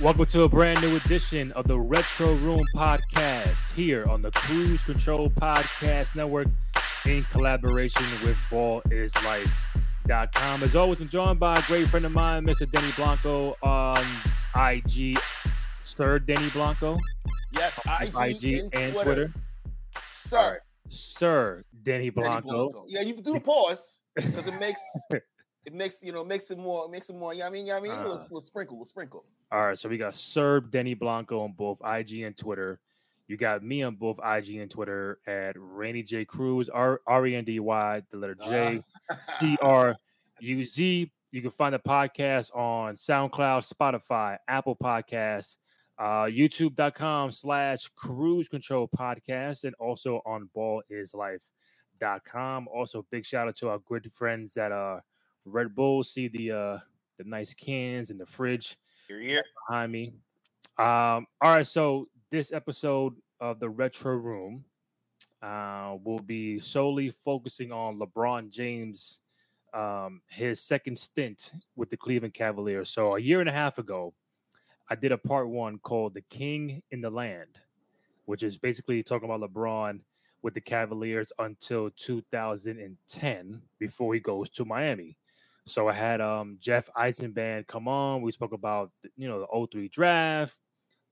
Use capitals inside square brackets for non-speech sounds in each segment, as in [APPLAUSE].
Welcome to a brand new edition of the Retro Room Podcast here on the Cruise Control Podcast Network in collaboration with ballislife.com. As always, I'm joined by a great friend of mine, Mr. Denny Blanco um, on IG. Sir Denny Blanco. Yes, IG, IG and, and Twitter. Twitter. Sir. Sir Denny Denny Blanco. Yeah, you do the pause because it makes [LAUGHS] it makes you know makes it more makes it more. You know I mean, you know I mean, Uh. little, little sprinkle, little sprinkle. All right, so we got Sir Denny Blanco on both IG and Twitter. You got me on both IG and Twitter at Randy J Cruz, R R E N D Y, the letter J C R U Z. You can find the podcast on SoundCloud, Spotify, Apple Podcasts, uh, YouTube.com slash cruise control podcast, and also on ball is ballislife.com. Also, big shout out to our good friends at uh Red Bull. See the uh the nice cans in the fridge You're here. behind me. Um, all right, so this episode of the Retro Room uh, will be solely focusing on LeBron James, um, his second stint with the Cleveland Cavaliers. So a year and a half ago, I did a part one called "The King in the Land," which is basically talking about LeBron with the Cavaliers until 2010 before he goes to Miami. So I had um Jeff Eisenband come on. We spoke about you know the 03 draft,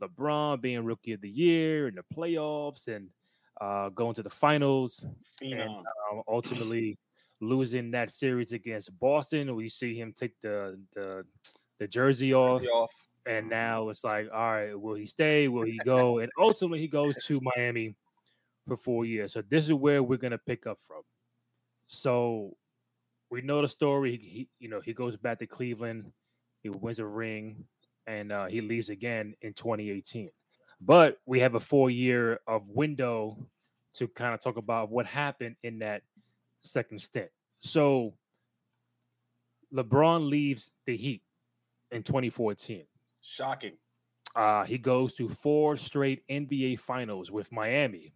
LeBron being rookie of the year and the playoffs and uh going to the finals and um, ultimately losing that series against Boston. We see him take the the the jersey off off. and now it's like, all right, will he stay? Will he go? And ultimately, he goes to Miami for four years. So this is where we're gonna pick up from. So we know the story. He, he- you know, he goes back to Cleveland. He wins a ring, and uh, he leaves again in 2018. But we have a four year of window to kind of talk about what happened in that second stint. So LeBron leaves the Heat in 2014. Shocking. Uh, he goes to four straight NBA finals with Miami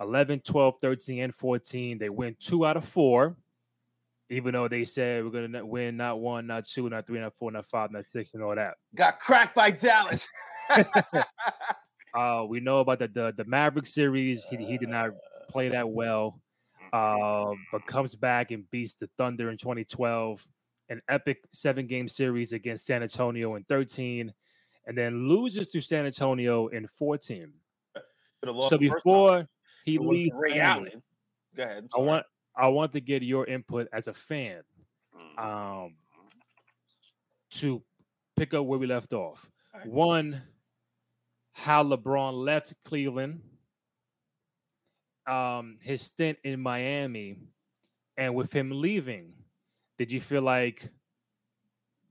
11, 12, 13, and 14. They win two out of four, even though they said we're going to win not one, not two, not three, not four, not five, not six, and all that. Got cracked by Dallas. [LAUGHS] [LAUGHS] Uh, we know about the, the, the Maverick series. He, he did not play that well, uh, but comes back and beats the Thunder in 2012. An epic seven game series against San Antonio in 13, and then loses to San Antonio in 14. Could have lost so before he leaves, Ray Allen. Go ahead. I want I want to get your input as a fan Mm. um, to pick up where we left off. Alright. One, how LeBron left Cleveland, um, his stint in Miami, and with him leaving, did you feel like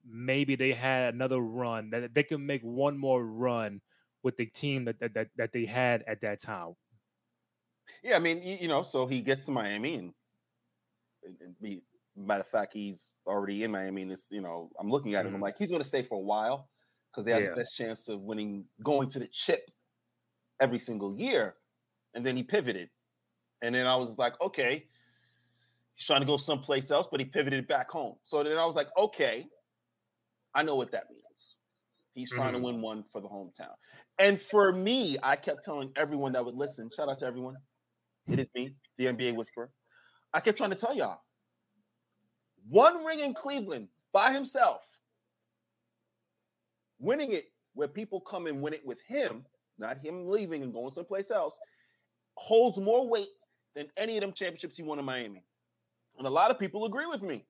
maybe they had another run that they could make one more run with the team that that, that, that they had at that time? Yeah, I mean, you, you know, so he gets to Miami, and, and, be, matter of fact, he's already in Miami. And it's, you know, I'm looking at him. I'm Mhm. like, he's going to stay for a while because they have Yeah. the best chance of winning, going to the chip every single year. And then he pivoted, and then I was like, okay, he's trying to go someplace else, but he pivoted back home. So then I was like, okay, I know what that means. He's trying Mhm. to win one for the hometown. And for me, I kept telling everyone that would listen, shout out to everyone. It is me, the NBA Whisperer. I kept trying to tell y'all one ring in Cleveland by himself, winning it where people come and win it with him, not him leaving and going someplace else, holds more weight than any of them championships he won in Miami. And a lot of people agree with me.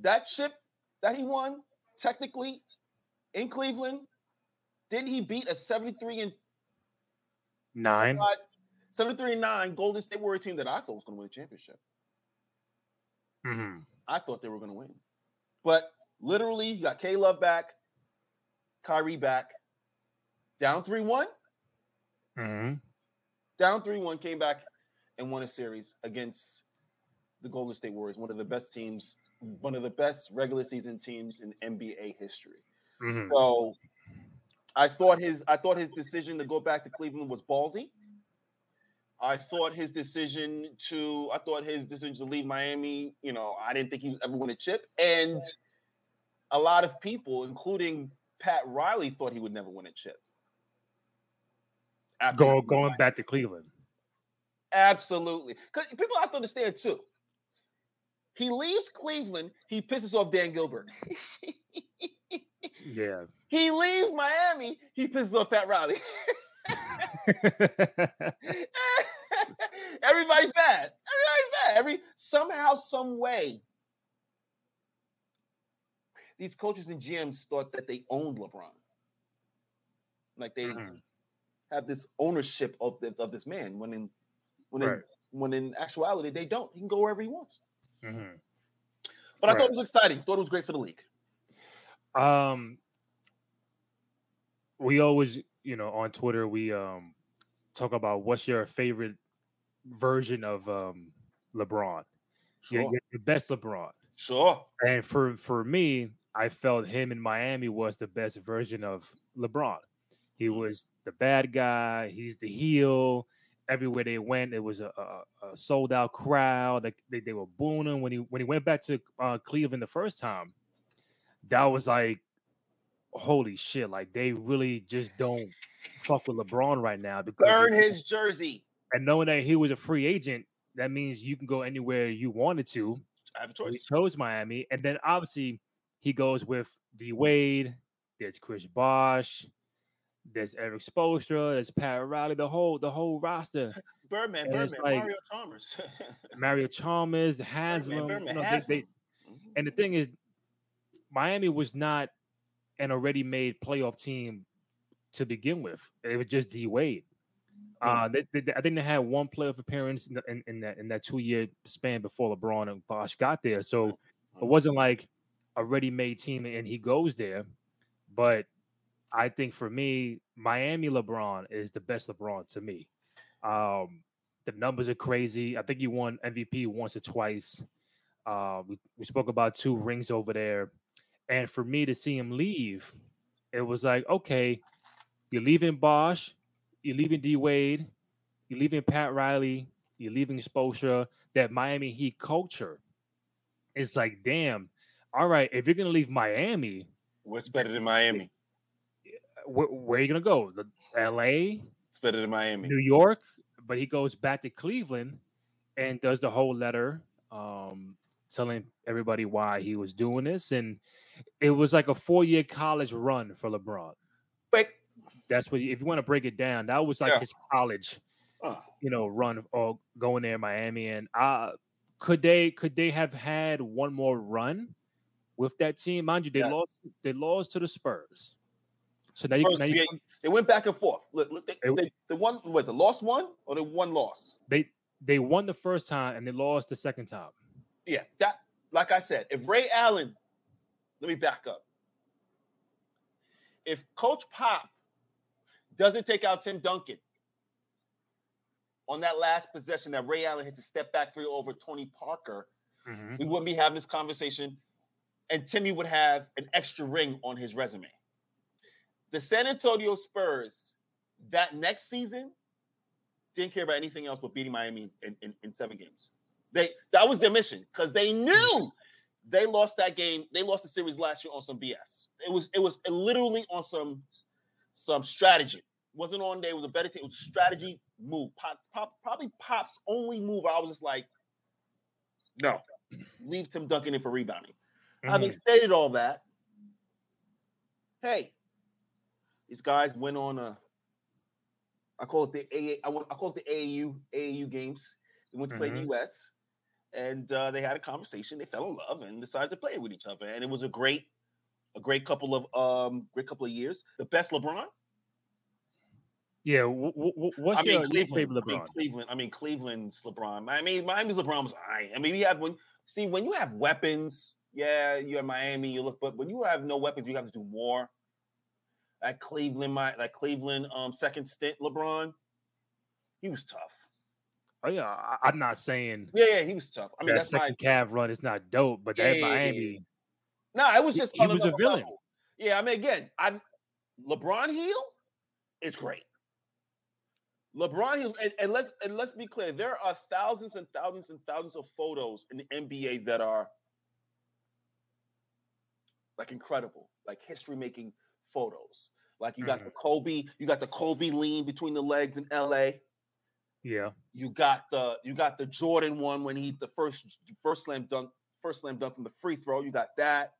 That chip that he won, technically in Cleveland, didn't he beat a 73 and Nine. 73 and 9 Golden State Warrior team that I thought was going to win a championship? hmm I thought they were going to win. But literally, you got K Love back, Kyrie back, down 3 1, hmm down 3 1, came back and won a series against the Golden State Warriors, one of the best teams, one of the best regular season teams in NBA history. hmm So I thought his I thought his decision to go back to Cleveland was ballsy. I thought his decision to I thought his decision to leave Miami, you know, I didn't think he would ever win a chip. And a lot of people, including Pat Riley thought he would never win a chip. After Go, going back to Cleveland. Absolutely. Because people have to understand too. He leaves Cleveland, he pisses off Dan Gilbert. [LAUGHS] yeah. He leaves Miami, he pisses off Pat Riley. [LAUGHS] [LAUGHS] Everybody's bad. Everybody's bad. Every somehow, some way. These coaches and GMs thought that they owned LeBron. Like they mm-hmm. have this ownership of, the, of this man when in when right. in, when in actuality they don't. He can go wherever he wants. Mm-hmm. But I right. thought it was exciting. Thought it was great for the league. Um, we always, you know, on Twitter we um talk about what's your favorite version of um LeBron. Sure. Your, your best LeBron. Sure. And for for me, I felt him in Miami was the best version of LeBron. He mm-hmm. was the bad guy. He's the heel. Everywhere they went, it was a, a, a sold out crowd. Like they, they were booing him when he when he went back to uh, Cleveland the first time. That was like, holy shit! Like they really just don't fuck with LeBron right now because burn his jersey. And knowing that he was a free agent, that means you can go anywhere you wanted to. I have a choice. He chose Miami, and then obviously he goes with D Wade. There's Chris Bosh. There's Erik Spoelstra. There's Pat Riley. The whole the whole roster. [LAUGHS] Birdman, and Birdman, like Mario Chalmers. [LAUGHS] Mario Chalmers, Haslem. Birdman, Birdman, you know, Haslem. They, they, mm-hmm. and the thing is, Miami was not an already made playoff team to begin with. It was just D Wade. Uh, they, they, I think they had one playoff appearance in, the, in, in that in that two year span before LeBron and Bosh got there. So it wasn't like a ready-made team and he goes there. But I think for me, Miami LeBron is the best LeBron to me. Um, the numbers are crazy. I think he won MVP once or twice. Uh, we, we spoke about two rings over there. And for me to see him leave, it was like, okay, you're leaving Bosh, you're leaving D Wade, you're leaving Pat Riley, you're leaving Spoelstra. That Miami Heat culture. It's like, damn, all right, if you're gonna leave Miami, what's better than Miami? Where, where, are you gonna go? The L.A. It's better than Miami. New York, but he goes back to Cleveland and does the whole letter, um, telling everybody why he was doing this, and it was like a four-year college run for LeBron. But that's what if you want to break it down, that was like yeah. his college, you know, run or going there, in Miami, and uh could they could they have had one more run? with that team. Mind you, they yes. lost. They lost to the Spurs. So now, Spurs, you, now you, they went back and forth. Look, look they, they, they, they won. Was it lost one or they won lost? They they won the first time and they lost the second time. Yeah, that like I said, if Ray Allen, let me back up. If Coach Pop doesn't take out Tim Duncan on that last possession that Ray Allen had to step back three over Tony Parker, mm-hmm. we wouldn't be having this conversation and Timmy would have an extra ring on his resume. The San Antonio Spurs that next season didn't care about anything else but beating Miami in, in, in seven games. They that was their mission because they knew they lost that game. They lost the series last year on some BS. It was it was literally on some some strategy. It wasn't on day. It was a better team. It was a strategy move. Pop, pop, probably Pop's only move. I was just like, no, leave Tim Duncan in for rebounding. Mm-hmm. Having stated all that, hey, these guys went on a I call it the AA, I, I call it the AAU AAU games. They went to play mm-hmm. the US and uh, they had a conversation. They fell in love and decided to play with each other. And it was a great, a great couple of um, great couple of years. The best LeBron. Yeah, w- w- what's I mean, your Cleveland, favorite LeBron? I mean, Cleveland. I mean, Cleveland's LeBron. I mean, Miami's LeBron was. I. I mean, we have when see when you have weapons yeah, you're in Miami, you look, but when you have no weapons, you have to do more. That Cleveland, my that Cleveland um second stint, LeBron, he was tough. Oh yeah, I, am not saying. Yeah, yeah, he was tough. I mean, that second my, Cav run is not dope, but yeah, that yeah, Miami. No, it was just he, he was a villain. Level. Yeah, I mean, again, I LeBron heel is great. LeBron Heels, and, and, let's and let's be clear, there are thousands and thousands and thousands of photos in the NBA that are like incredible, like history making photos. Like you got Mhm. the Kobe, you got the Kobe lean between the legs in LA. Yeah. You got the you got the Jordan one when he's the first first slam dunk, first slam dunk from the free throw. You got that.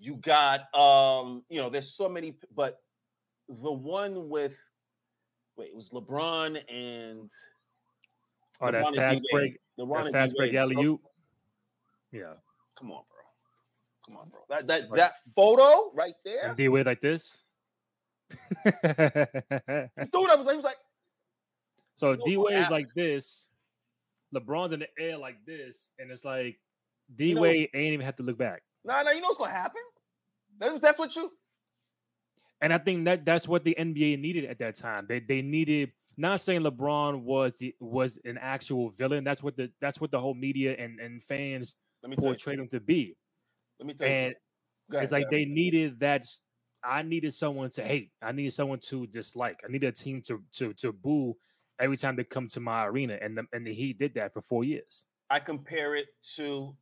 You got um, you know, there's so many, but the one with wait, it was LeBron and Oh, that LeBron and fast break, LeBron that fast break D-Wade. alley oop. Yeah. Come on, bro. Come on, bro. That that Right. that photo right there. D Wade like this. [LAUGHS] Dude, I was like, he was like, so D Wade's happened? like this. LeBron's in the air like this, and it's like D You know- ain't even have to look back. nah, nah, you know what's gonna happen? That's, that's what you And I think that that's what the NBA needed at that time. They they needed not saying LeBron was the, was an actual villain. That's what the that's what the whole media and, and fans let me portrayed him to be. Let me tell you. And. Ahead, it's like they needed that. I needed someone to hate. I needed someone to dislike. I needed a team to to to boo every time they come to my arena, and the, and he did that for four years. I compare it to,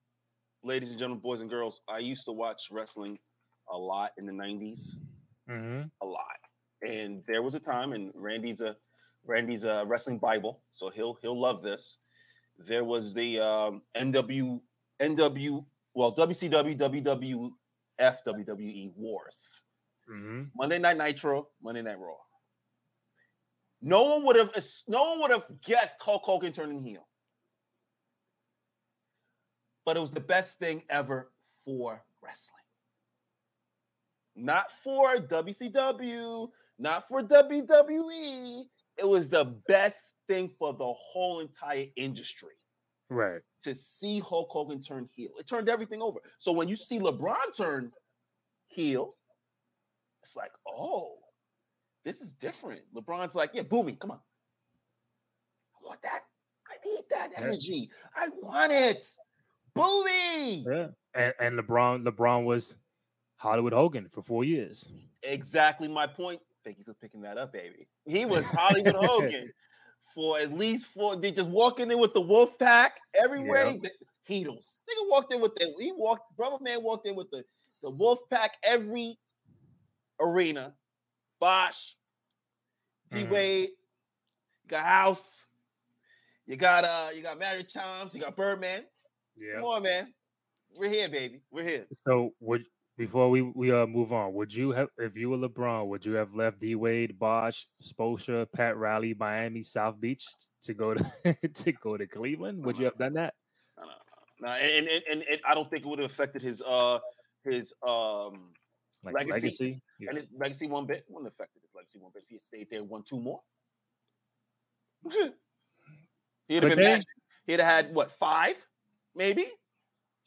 ladies and gentlemen, boys and girls. I used to watch wrestling a lot in the '90s, Mm-hmm. a lot. And there was a time, and Randy's a Randy's a wrestling bible, so he'll he'll love this. There was the um, NW NW well WCW WWF WWE E wars. Mm-hmm. Monday Night Nitro, Monday Night Raw. No one would have no one would have guessed Hulk Hogan turning heel. But it was the best thing ever for wrestling. Not for WCW, not for WWE. It was the best thing for the whole entire industry Right. to see Hulk Hogan turn heel. It turned everything over. So when you see LeBron turn heel, it's like, oh, this is different. LeBron's like, yeah, Boomy, come on. I want that. I need that Yeah. energy. I want it. Boomy. Yeah. And and LeBron LeBron was Hollywood Hogan for four years. Exactly my point. Thank you for picking that up, baby. He was Hollywood [LAUGHS] Hogan for at least four. They just walking in with the wolf pack everywhere. Yeah. The Heatles. Nigga walked in with the he walked, brother man walked in with the, the wolf pack every arena. Bosh, D Mhm. Wade, you got House, you got uh you got Mary Chimes, you got Birdman. Yeah. Come on, man. We're here, baby. We're here. So would before we we uh move on, would you have if you were LeBron, would you have left D Wade, Bosh, Sposha, Pat Riley, Miami, South Beach to go to [LAUGHS] to go to Cleveland? Would you have done that? No. No, and, and, and, and I don't think it would have affected his uh his um Like Legacy. legacy? Yeah. and his legacy one bit. Wouldn't have affected his legacy one bit if he had stayed there one two more. [LAUGHS] He'd have been they? He'd have had what five, maybe?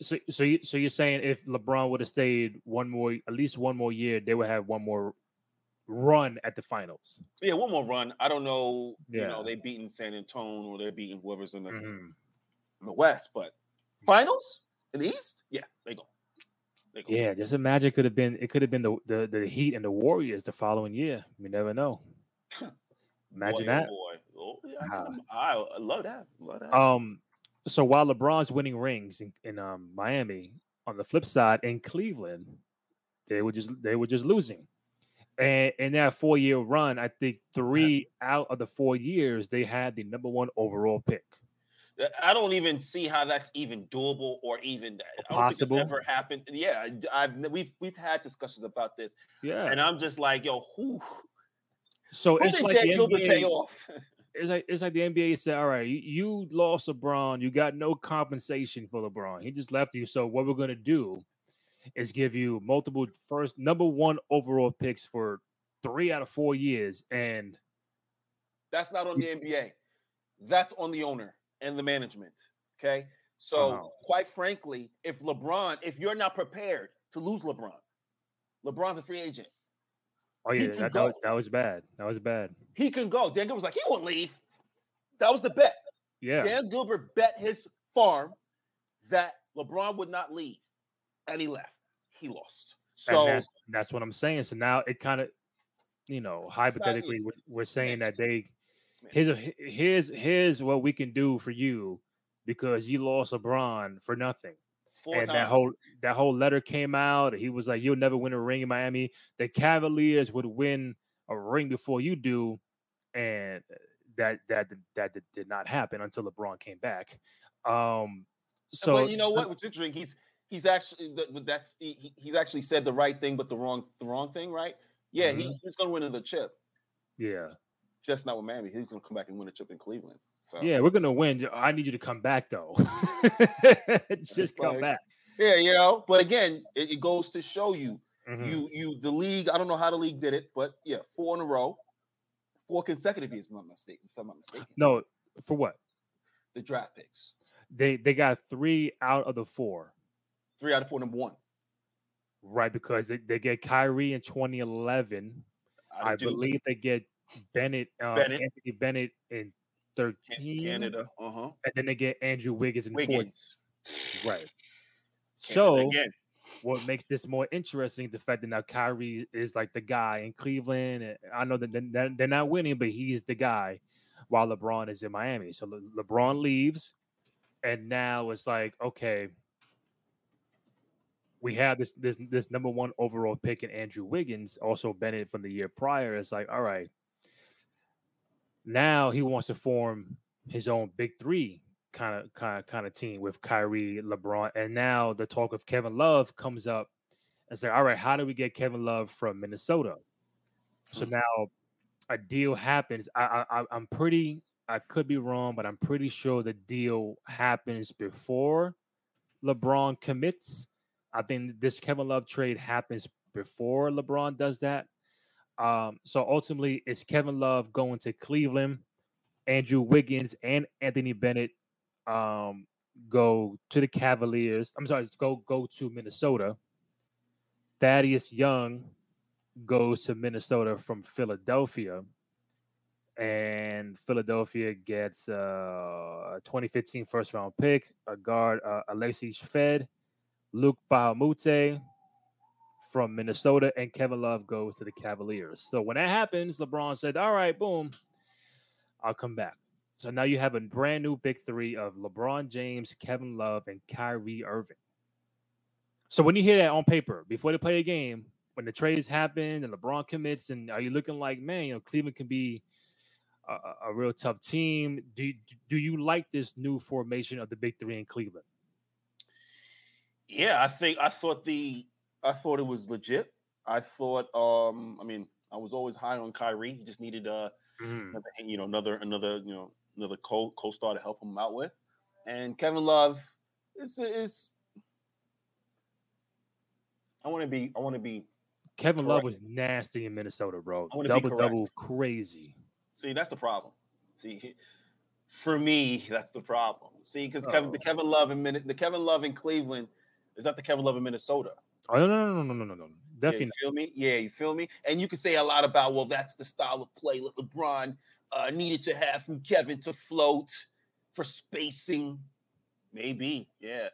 So so you so you're saying if LeBron would have stayed one more at least one more year, they would have one more run at the finals. Yeah, one more run. I don't know. You Yeah. know, they beating San Antonio or they're beating whoever's in the, Mhm. in the West, but finals in the East, yeah, they go. Go. Yeah, just imagine it could have been it could have been the, the the Heat and the Warriors the following year. We never know. [CLEARS THROAT] Imagine boy, oh that. boy. Oh, yeah. I, I love that. Love that. Um, so while LeBron's winning rings in, in um Miami, on the flip side in Cleveland, they were just they were just losing. And in that four year run, I think three out of the four years they had the number one overall pick. I don't even see how that's even doable or even I don't think it's Possible. ever happened. Yeah, I've we've we've had discussions about this, Yeah. and I'm just like, yo, who, So who it's like Dan the Gilbert pay NBA, off? [LAUGHS] it's like it's like the NBA said, all right, you, you lost LeBron, you got no compensation for LeBron. He just left you. So what we're gonna do is give you multiple first number one overall picks for three out of four years. And That's not on the NBA. That's on the owner and the management. Okay. So, Uh-huh. quite frankly, if LeBron, if you're not prepared to lose LeBron, LeBron's a free agent. oh yeah, that, that, was, that was bad. That was bad. He can go. Dan Gilbert was like, he won't leave. That was the bet. Yeah. Dan Gilbert bet his farm that LeBron would not leave, and he left. He lost. So that's that's what I'm saying. So now it kind of, you know, hypothetically, we're, we're saying that they here's a, here's here's what we can do for you because you lost LeBron for nothing. Four and times. that whole that whole letter came out. He was like, "You'll never win a ring in Miami. The Cavaliers would win a ring before you do," and that that that, that did not happen until LeBron came back. Um, so but you know what? What's interesting? He's he's actually that- that's he, he- he's actually said the right thing, but the wrong the wrong thing, right? Yeah, he, he's going to win another chip, Yeah, just not with Miami. He's to come back and win a chip in Cleveland. So yeah, we're gonna win. I need you to come back though. [LAUGHS] Just come Like, back. yeah, you know. But again, it, it goes to show you Mhm. you you the league. I don't know how the league did it, but yeah, four in a row, four consecutive years. If I'm not mistaken. If I'm not mistaken. No, for what? the draft picks. They they got three out of the four, Three out of four, number one. right? Because they, they get Kyrie in 2011. I, do. believe they get Bennett, uh, Bennett. Anthony Bennett in 13, Canada. Uh huh. and then they get Andrew Wiggins in 14. Right. So again, what makes this more interesting the fact that now Kyrie is like the guy in Cleveland. and I know that they're- they're not winning, but he's the guy while LeBron is in Miami. So Le- LeBron leaves, and now it's like, okay, we have this this this number one overall pick in Andrew Wiggins, also Bennett from the year prior. It's like, all right, now he wants to form his own big three kind of kind of kind of team with Kyrie, LeBron, and now the talk of Kevin Love comes up. It's like, all right, how do we get Kevin Love from Minnesota? So Hmm. now a deal happens. I I- I'm pretty. I could be wrong, but I'm pretty sure the deal happens before LeBron commits. I think this Kevin Love trade happens before LeBron does that. Um, so ultimately, it's Kevin Love going to Cleveland. Andrew Wiggins and Anthony Bennett um, go to the Cavaliers. I'm sorry, go go to Minnesota. Thaddeus Young goes to Minnesota from Philadelphia, and Philadelphia gets uh, a 2015 first round pick, a guard, uh, Alexis Shved, Luke Bahamute from Minnesota, and Kevin Love goes to the Cavaliers. So when that happens, LeBron said, "All right, boom, I'll come back." So now you have a brand new big three of LeBron James, Kevin Love, and Kyrie Irving. So when you hear that on paper before they play a game, when the trades happen and LeBron commits, and are you looking like, man, you know, Cleveland can be a, a- real tough team? Do do you like this new formation of the big three in Cleveland? Yeah, I think I thought the I thought it was legit. I thought um I mean I was always high on Kyrie. He just needed uh Mhm. another, you know another another you know another co co-star to help him out with. And Kevin Love is is I want to be I want to be Kevin Love was nasty in Minnesota, bro. I wanna be Double double, crazy. see that's the problem. See for me that's the problem. See because Kevin the Oh. Kevin Love in the Kevin Love in Cleveland is not the Kevin Love in Minnesota. Oh no no no no no no no, Yeah, definitely you feel me? Yeah, you feel me? And you can say a lot about, well, that's the style of play that LeBron uh, needed to have from Kevin to float for spacing. Maybe, yeah.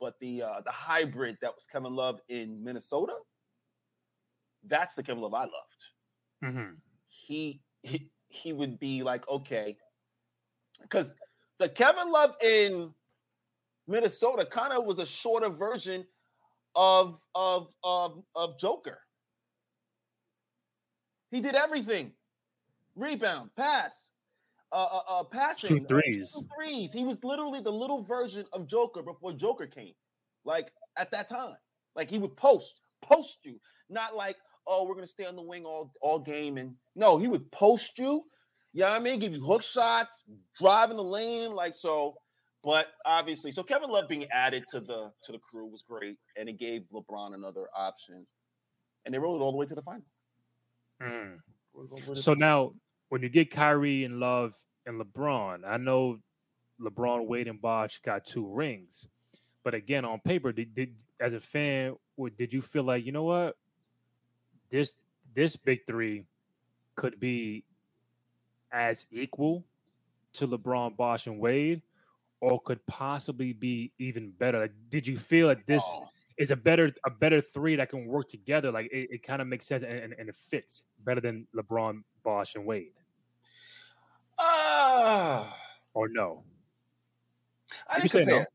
But the uh, the hybrid that was Kevin Love in Minnesota, that's the Kevin Love I loved. Mhm. He he, he would be like, okay, because the Kevin Love in Minnesota kind of was a shorter version of of of of Joker. He did everything: rebound, pass, uh, uh, uh passing, Shoot uh, threes. He was literally the little version of Joker before Joker came. Like at that time, like he would post, post you, not like oh we're gonna stay on the wing all all game and no, he would post you. You know what I mean? Give you hook shots, drive in the lane, like so. But obviously, so Kevin Love being added to the to the crew was great, and it gave LeBron another option, and they rolled it all the way to the final. Mm. Rolled it all the way to So now, when you get Kyrie and Love and LeBron, I know LeBron, Wade, and Bosh got two rings, but again, on paper, did, did as a fan, did you feel like you know what this this big three could be as equal to LeBron, Bosh, and Wade, or could possibly be even better? Like, did you feel that this Oh, is a better a better three that can work together? Like it, it kind of makes sense and, and, and it fits better than LeBron, Bosh, and Wade, ah, or no? I didn't say no. compare.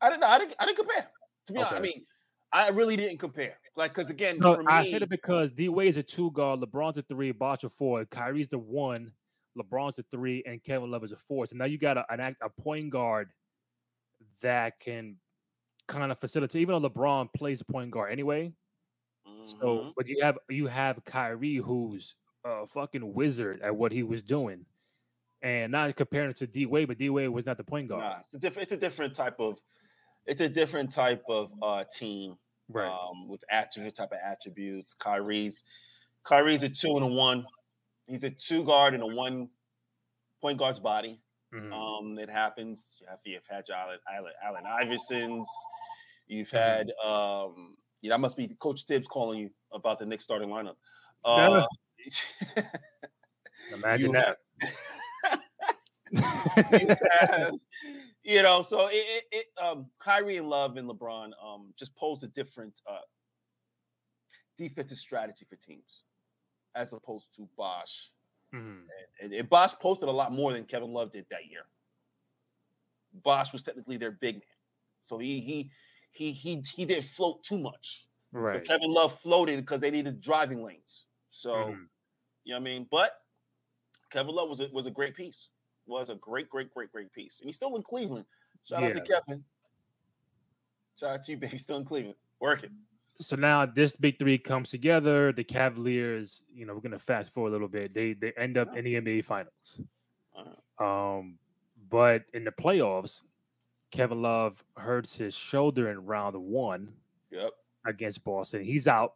I didn't. I didn't. I didn't compare. To be honest, I mean, I really didn't compare. Like, because again, No, for I said it because D Wade's a two guard, LeBron's a three, Bosh a four, Kyrie's the one, LeBron's a three, and Kevin Love is a four. So now you got a, an act a point guard that can kind of facilitate, even though LeBron plays a point guard anyway. So, Mhm. but you have you have Kyrie, who's a fucking wizard at what he was doing, and not comparing it to D Wade, but D Wade was not the point guard, Nah, it's a different. It's a different type of. It's a different type of uh, team right? um, with attribute type of attributes. Kyrie's Kyrie's a two and a one. He's a two guard and a one point guard's body. Mhm. Um, it happens. You have, you've had Allen, Allen, Allen Iversons. You've Mhm. had um, yeah, that must be Coach Thibs calling you about the next starting lineup. Uh, [LAUGHS] Imagine you that. [LAUGHS] you have- you know, so it, it, it um Kyrie and Love and LeBron um just pose a different uh defensive strategy for teams as opposed to Bosh. Mhm. And, and Bosh posted a lot more than Kevin Love did that year. Bosh was technically their big man. So he he he he he didn't float too much. But Right. Kevin Love floated because they needed driving lanes. So Mhm. you know what I mean? But Kevin Love was a, was a great piece. Was a great, great, great, great piece. And he's still in Cleveland. Shout out to Kevin. Shout out to you, baby. Still in Cleveland. Working. So now this big three comes together. The Cavaliers, you know, we're gonna fast forward a little bit. They they end up in the NBA Finals. Um, but in the playoffs, Kevin Love hurts his shoulder in round one Yep. against Boston. He's out.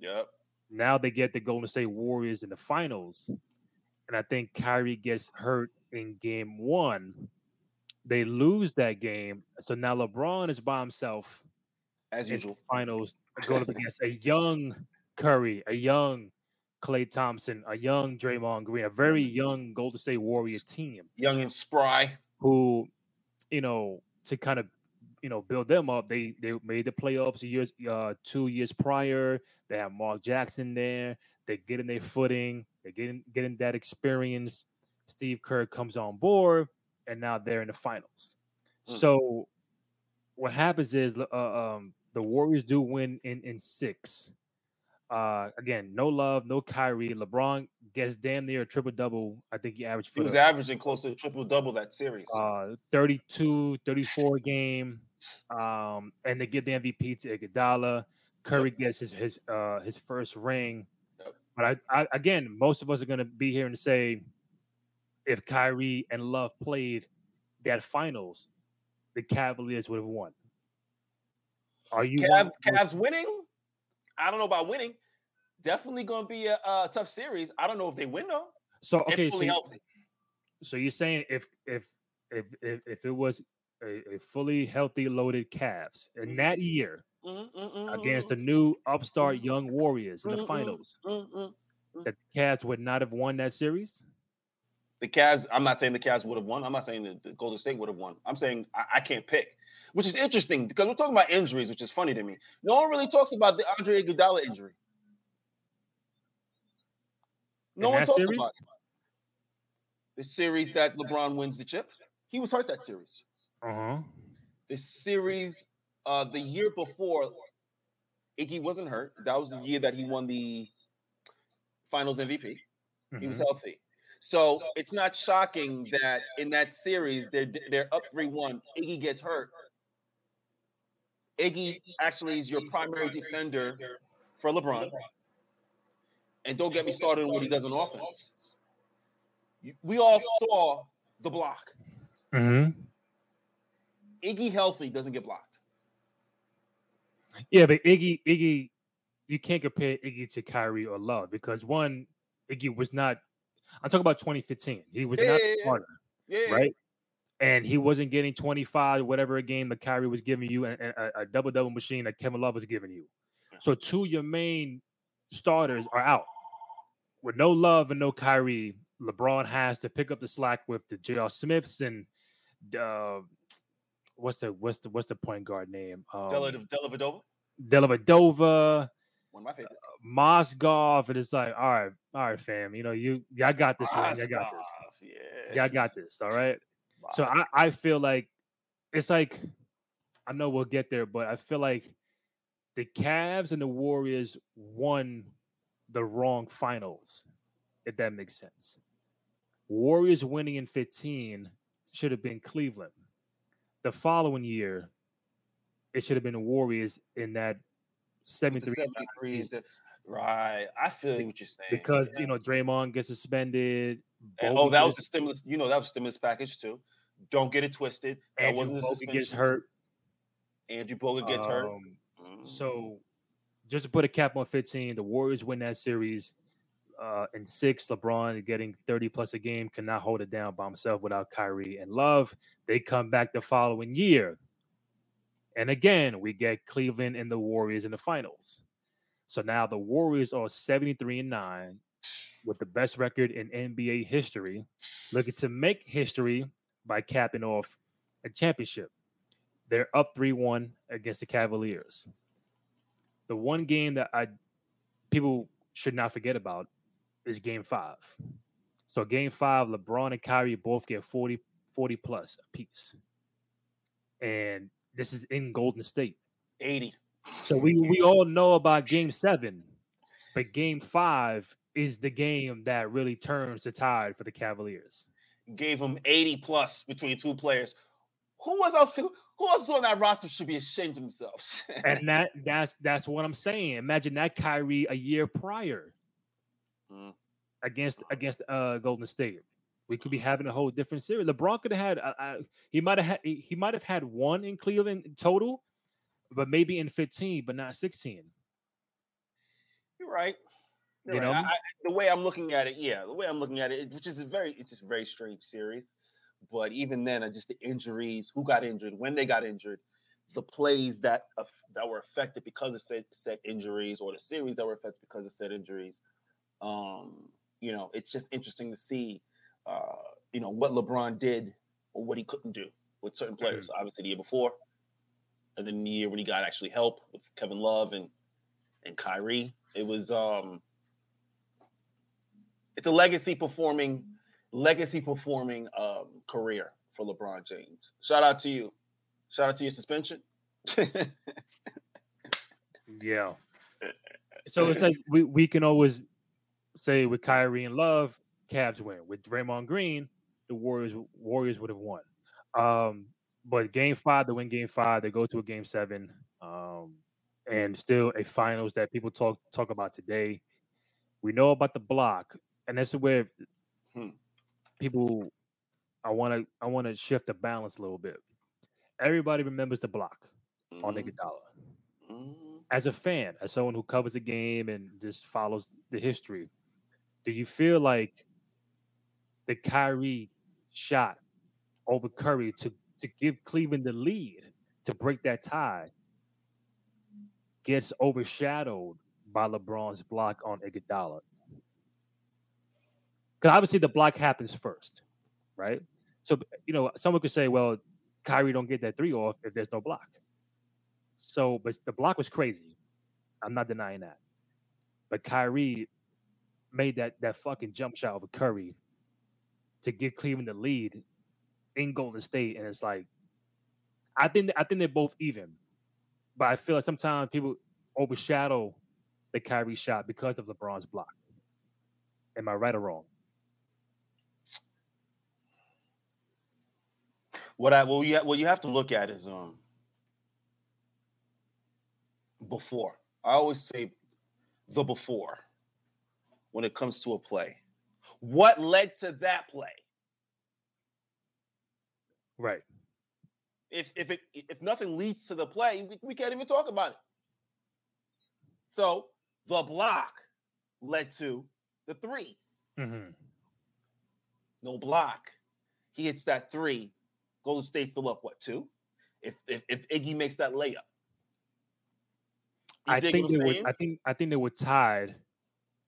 Yep. Now they get the Golden State Warriors in the finals, and I think Kyrie gets hurt in game one. They lose that game, so now LeBron is by himself As usual. finals going up against a young Curry, a young Klay Thompson, a young Draymond Green, a very young Golden State Warrior team Young and spry. who, you know, to kind of, you know, build them up. They they made the playoffs years uh two years prior. They have Mark Jackson there. They getting their footing. They're getting getting that experience. Steve Kerr comes on board, and now they're in the finals. Mm. So, what happens is uh, um, the Warriors do win in in six. Uh, again, no love, no Kyrie. LeBron gets damn near a triple double. I think he averaged He was the, averaging close to triple double that series. uh 32 34 game um and they give the mvp to Iguodala. curry gets his his uh his first ring Yep. but I, I again most of us are going to be here and say if kyrie and love played that finals the cavaliers would have won are you Cav, one of Cavs winning? I don't know about winning. Definitely going to be a, a tough series. I don't know if they win though. so okay so, fully you- healthy. so you're saying if if if if, if it was a, a fully healthy loaded Cavs in that year Mm, mm, mm, against the new upstart young Warriors in the Mm, mm, finals, that the Cavs would not have won that series. the Cavs. I'm not saying the Cavs would have won. I'm not saying that the Golden State would have won. I'm saying I, I can't pick, which is interesting because we're talking about injuries, which is funny to me. No one really talks about the Andre Iguodala injury. No In one talks series? about it. the series that LeBron wins the chip. He was hurt that series. Uh huh. The series, uh, the year before, Iggy wasn't hurt. That was the year that he won the Finals MVP. He was healthy. So it's not shocking that in that series they're they're up three one. Iggy gets hurt. Iggy actually is your primary defender for LeBron. And don't get me started on what he does on offense. We all saw the block. hmm Iggy healthy doesn't get blocked. Yeah, but Iggy, Iggy, you can't compare Iggy to Kyrie or Love because one, Iggy was not. I'm talking about 2015. He was Yeah, not yeah. starter, Yeah, right? And he wasn't getting 25, whatever a game that Kyrie was giving you, and and a, a double double machine that Kevin Love was giving you. So two of your main starters are out with no Love and no Kyrie. LeBron has to pick up the slack with the J.R. Smiths and uh, what's the what's the what's the point guard name? Um, Della Dellavedova, Delavadova, one of my favorites. Mozgov, and it's like, all right, all right, fam. You know, you y'all got this one. Y'all got this. Mozgov, Yeah, Y'all got this. All right. So I, I feel like it's like I know we'll get there, but I feel like the Cavs and the Warriors won the wrong finals, if that makes sense. Warriors winning in 15 should have been Cleveland. The following year, it should have been the Warriors in that 73. 73 right. I feel what you're saying. Because, yeah. you know, Draymond gets suspended. And, oh, that was a stimulus. You know, that was stimulus package too. Don't get it twisted. That Andrew wasn't Bogut gets hurt. Andrew Bogut gets um, hurt. Mm-hmm. So, just to put a cap on 15, the Warriors win that series. Uh, in six, LeBron getting 30 plus a game cannot hold it down by himself without Kyrie and Love. They come back the following year. And again, we get Cleveland and the Warriors in the finals. So now the Warriors are 73 and 9 with the best record in NBA history, looking to make history by capping off a championship. They're up 3 1 against the Cavaliers. The one game that I people should not forget about is game five. So, game five, LeBron and Kyrie both get 40, 40 plus a piece. And this is in Golden State. 80. So we we all know about game seven, but game five is the game that really turns the tide for the Cavaliers. Gave him 80 plus between two players. Who was else? Who, who else on that roster should be ashamed of themselves? [LAUGHS] and that that's that's what I'm saying. Imagine that Kyrie a year prior mm. against against uh Golden State. We could be having a whole different series. LeBron could have had uh, uh, he might have had he might have had one in Cleveland total, but maybe in 15, but not 16. You're right. You're right. know, I, I, the way I'm looking at it, yeah, the way I'm looking at it, which is a very, it's just a very strange series. But even then, just the injuries, who got injured, when they got injured, the plays that uh, that were affected because of said, said injuries, or the series that were affected because of said injuries. Um, you know, it's just interesting to see, uh, you know, what LeBron did or what he couldn't do with certain players. Mm-hmm. Obviously, the year before, and then the year when he got actually help with Kevin Love and and Kyrie. It was um it's a legacy performing legacy performing um career for LeBron James. Shout out to you. Shout out to your suspension. [LAUGHS] yeah. So it's like we, we can always say with Kyrie and Love, Cavs win. With Draymond Green, the Warriors Warriors would have won. Um, but game five, they win game five, they go to a game seven, um, and still a finals that people talk talk about today. We know about the block, and that's where hmm, people. I want to I want to shift the balance a little bit. Everybody remembers the block mm-hmm. on Iguodala. Mm-hmm. As a fan, as someone who covers the game and just follows the history, do you feel like the Kyrie shot over Curry to to give Cleveland the lead to break that tie gets overshadowed by LeBron's block on Iguodala. Because obviously the block happens first, right? So you know, someone could say, "Well, Kyrie don't get that three off if there's no block." So, but the block was crazy. I'm not denying that. But Kyrie made that that fucking jump shot over Curry to give Cleveland the lead in Golden State, and it's like I think I think they're both even, but I feel like sometimes people overshadow the Kyrie shot because of LeBron's block. Am I right or wrong? What I well, yeah, what you have to look at is um before. I always say the before when it comes to a play. What led to that play? Right. If if it if nothing leads to the play, we, we can't even talk about it. So the block led to the 3 mm-hmm. No block. He hits that three. Golden State still up what two? If if, if Iggy makes that layup, I think they were. I think I think they were tied.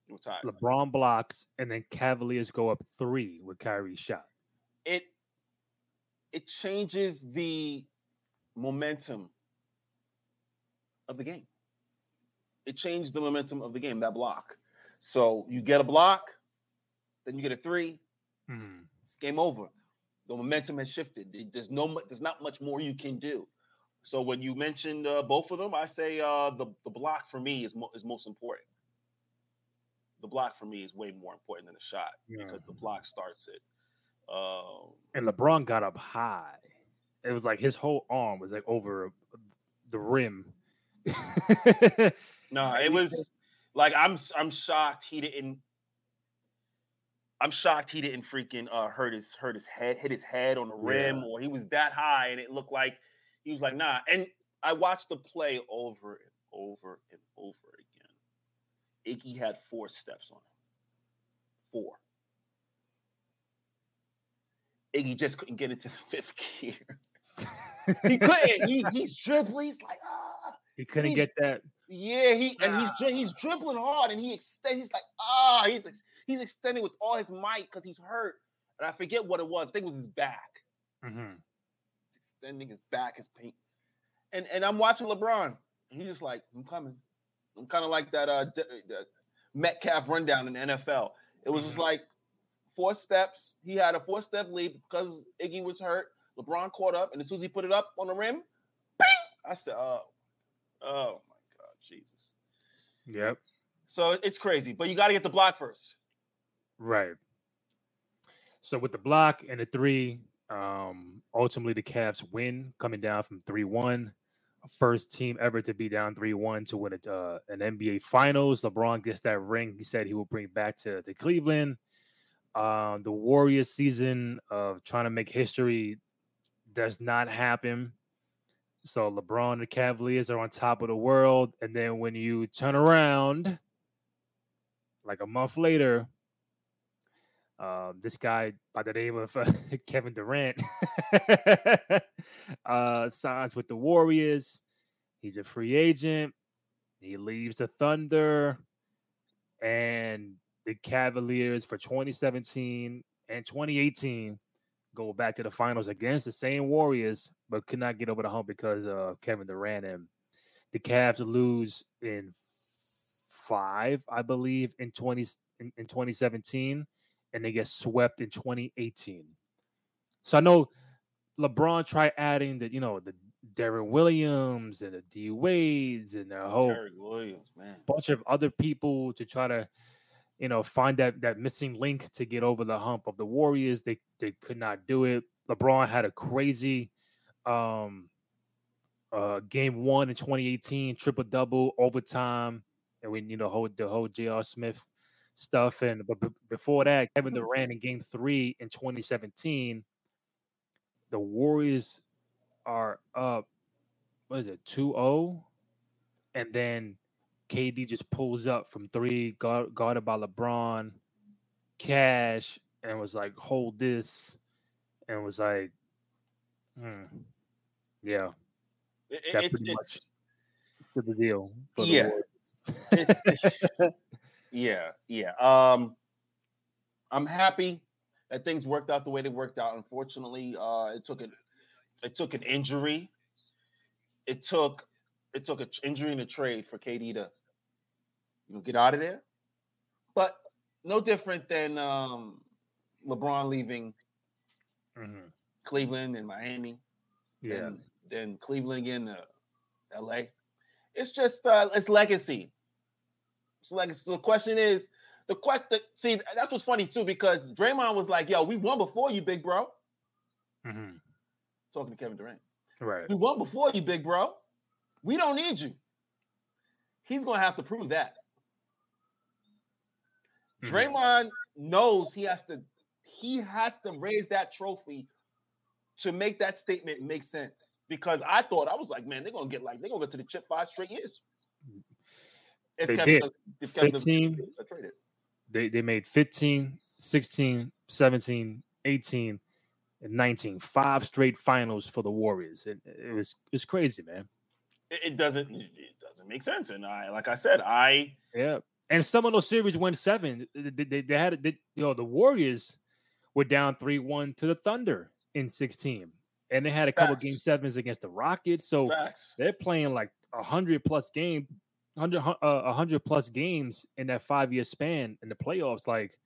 Were tied. LeBron blocks, and then Cavaliers go up three with Kyrie's shot. It it changes the momentum of the game. It changed the momentum of the game, that block. So you get a block, then you get a 3 mm. It's game over. The momentum has shifted. There's no there's not much more you can do. So when you mentioned uh, both of them, I say uh, the the block for me is mo- is most important. The block for me is way more important than the shot Yeah. because the block starts it. Um, And LeBron got up high. It was like his whole arm was like over the rim. [LAUGHS] no, it was like I'm I'm shocked he didn't. I'm shocked he didn't freaking uh, hurt his hurt his head, hit his head on the rim, Yeah. or he was that high and it looked like he was like nah. And I watched the play over and over and over again. Iggy had four steps on him. Four. Iggy just couldn't get into [LAUGHS] the fifth gear. he couldn't. He, [LAUGHS] he's dribbling. He's like, ah. he couldn't He's- get that. Yeah, he and he's he's dribbling hard and he extend. He's like, ah, he's he's extending with all his might because he's hurt. And I forget what it was. I think it was his back. Mm-hmm. He's extending his back, his paint. And and I'm watching LeBron. And he's just like, I'm coming. I'm kind of like that uh D- the Metcalf rundown in the NFL. It was just Mhm. like four steps. He had a four step lead because Iggy was hurt. LeBron caught up, and as soon as he put it up on the rim, bing! I said, oh, oh my God, Jesus. Yep. So it's crazy, but you got to get the block first. Right. So with the block and the three, um, ultimately the Cavs win, coming down from three one. First team ever to be down three one to win a, uh, an NBA Finals. LeBron gets that ring. He said he will bring back to to Cleveland. Um, the Warriors season of trying to make history does not happen. So LeBron and the Cavaliers are on top of the world, and then when you turn around, like a month later, um, this guy by the name of uh, [LAUGHS] Kevin Durant [LAUGHS] uh, signs with the Warriors. He's a free agent. He leaves the Thunder and the Cavaliers for 2017 and 2018 go back to the finals against the same Warriors, but could not get over the hump because of Kevin Durant. And the Cavs lose in five, I believe, in 20 in, in 2017 and they get swept in 2018. So I know LeBron tried adding the, you know, the Deron Williams and the D Wades and a whole Terry Williams, man. bunch of other people to try to, you know, find that that missing link to get over the hump of the Warriors. They they could not do it. LeBron had a crazy um uh game one in 2018, triple double overtime, and when you know whole the whole J.R. Smith stuff. And but b- before that, Kevin Durant in game three in 2017, the Warriors are up, what is it, 2-0? And then KD just pulls up from three, guard, guarded by LeBron, cash, and was like, hold this, and was like, hmm, yeah, It- That it's, pretty it's, much for the deal. For the Yeah. Warriors. [LAUGHS] [LAUGHS] [LAUGHS] yeah, yeah. Um, I'm happy that things worked out the way they worked out. Unfortunately, uh, it took an it took an injury. It took it took an injury in a trade for KD to you know get out of there. But no different than um, LeBron leaving Mhm. Cleveland and Miami. Yeah. then, then Cleveland again to LA. It's just uh it's legacy. It's legacy. So the question is the question. See, that's what's funny too because Draymond was like, "Yo, we won before you, big bro." Mhm. Talking to Kevin Durant, Right. we won before you, big bro. We don't need you. He's gonna have to prove that. Mhm. Draymond knows he has to he has to raise that trophy to make that statement make sense. Because I thought I was like, man, they're gonna get like they're gonna get to the chip five straight years. If They Kevin did. if Kevin 15. get. They they made 15, 16, 17, 18, and 19. Five straight finals for the Warriors. It, uh, it was it's crazy, man. It, it doesn't it doesn't make sense. And I like I said, I Yeah. And some of those series went seven. They, they, they had they, you know the Warriors were down three one to the Thunder in sixteen, and they had a couple Facts. game sevens against the Rockets. So facts. they're playing like a hundred plus game, hundred uh, a hundred plus games in that five year span in the playoffs. Like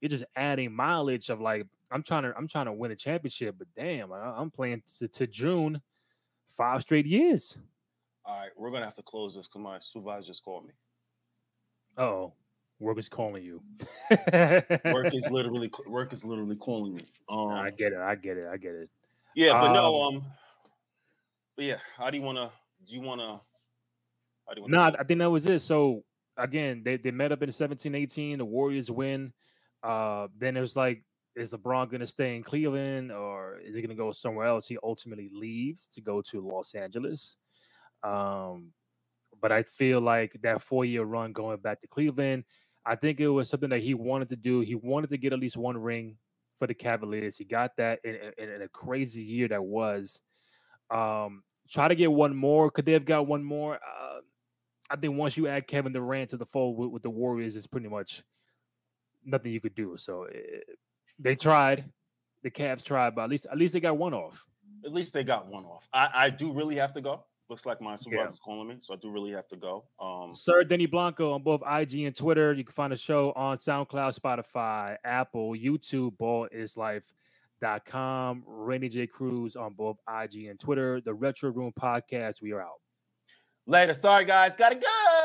you're just adding mileage of like I'm trying to I'm trying to win a championship, but damn, I, I'm playing to, to June five straight years. All right, we're gonna have to close this because my supervisor just called me. Oh, work is calling you. work [LAUGHS] is literally work is literally calling me. Um, I get it. I get it. I get it. Yeah, but um, no. Um, but yeah, how do you want to? Do you want to? No, nah, I think that was it. So again, they, they met up in 17 18. The Warriors win. Uh, then it was like, is LeBron going to stay in Cleveland or is he going to go somewhere else? He ultimately leaves to go to Los Angeles. Um, but I feel like that four year run going back to Cleveland, I think it was something that he wanted to do. He wanted to get at least one ring for the Cavaliers. He got that in, in, in a crazy year that was. Um, try to get one more. Could they have got one more? Uh, I think once you add Kevin Durant to the fold with, with the Warriors, it's pretty much nothing you could do. So it, eh, they tried. The Cavs tried, but at least at least they got one off. At least they got one off. I, I do really have to go. Looks like my supervisor's yeah. calling me, so I do really have to go. Um, Sir Denny Blanco on both IG and Twitter. You can find the show on SoundCloud, Spotify, Apple, YouTube, ballislife.com. Rainy J Cruz on both IG and Twitter. The Retro Room Podcast. We are out. Later. Sorry, guys. Gotta go.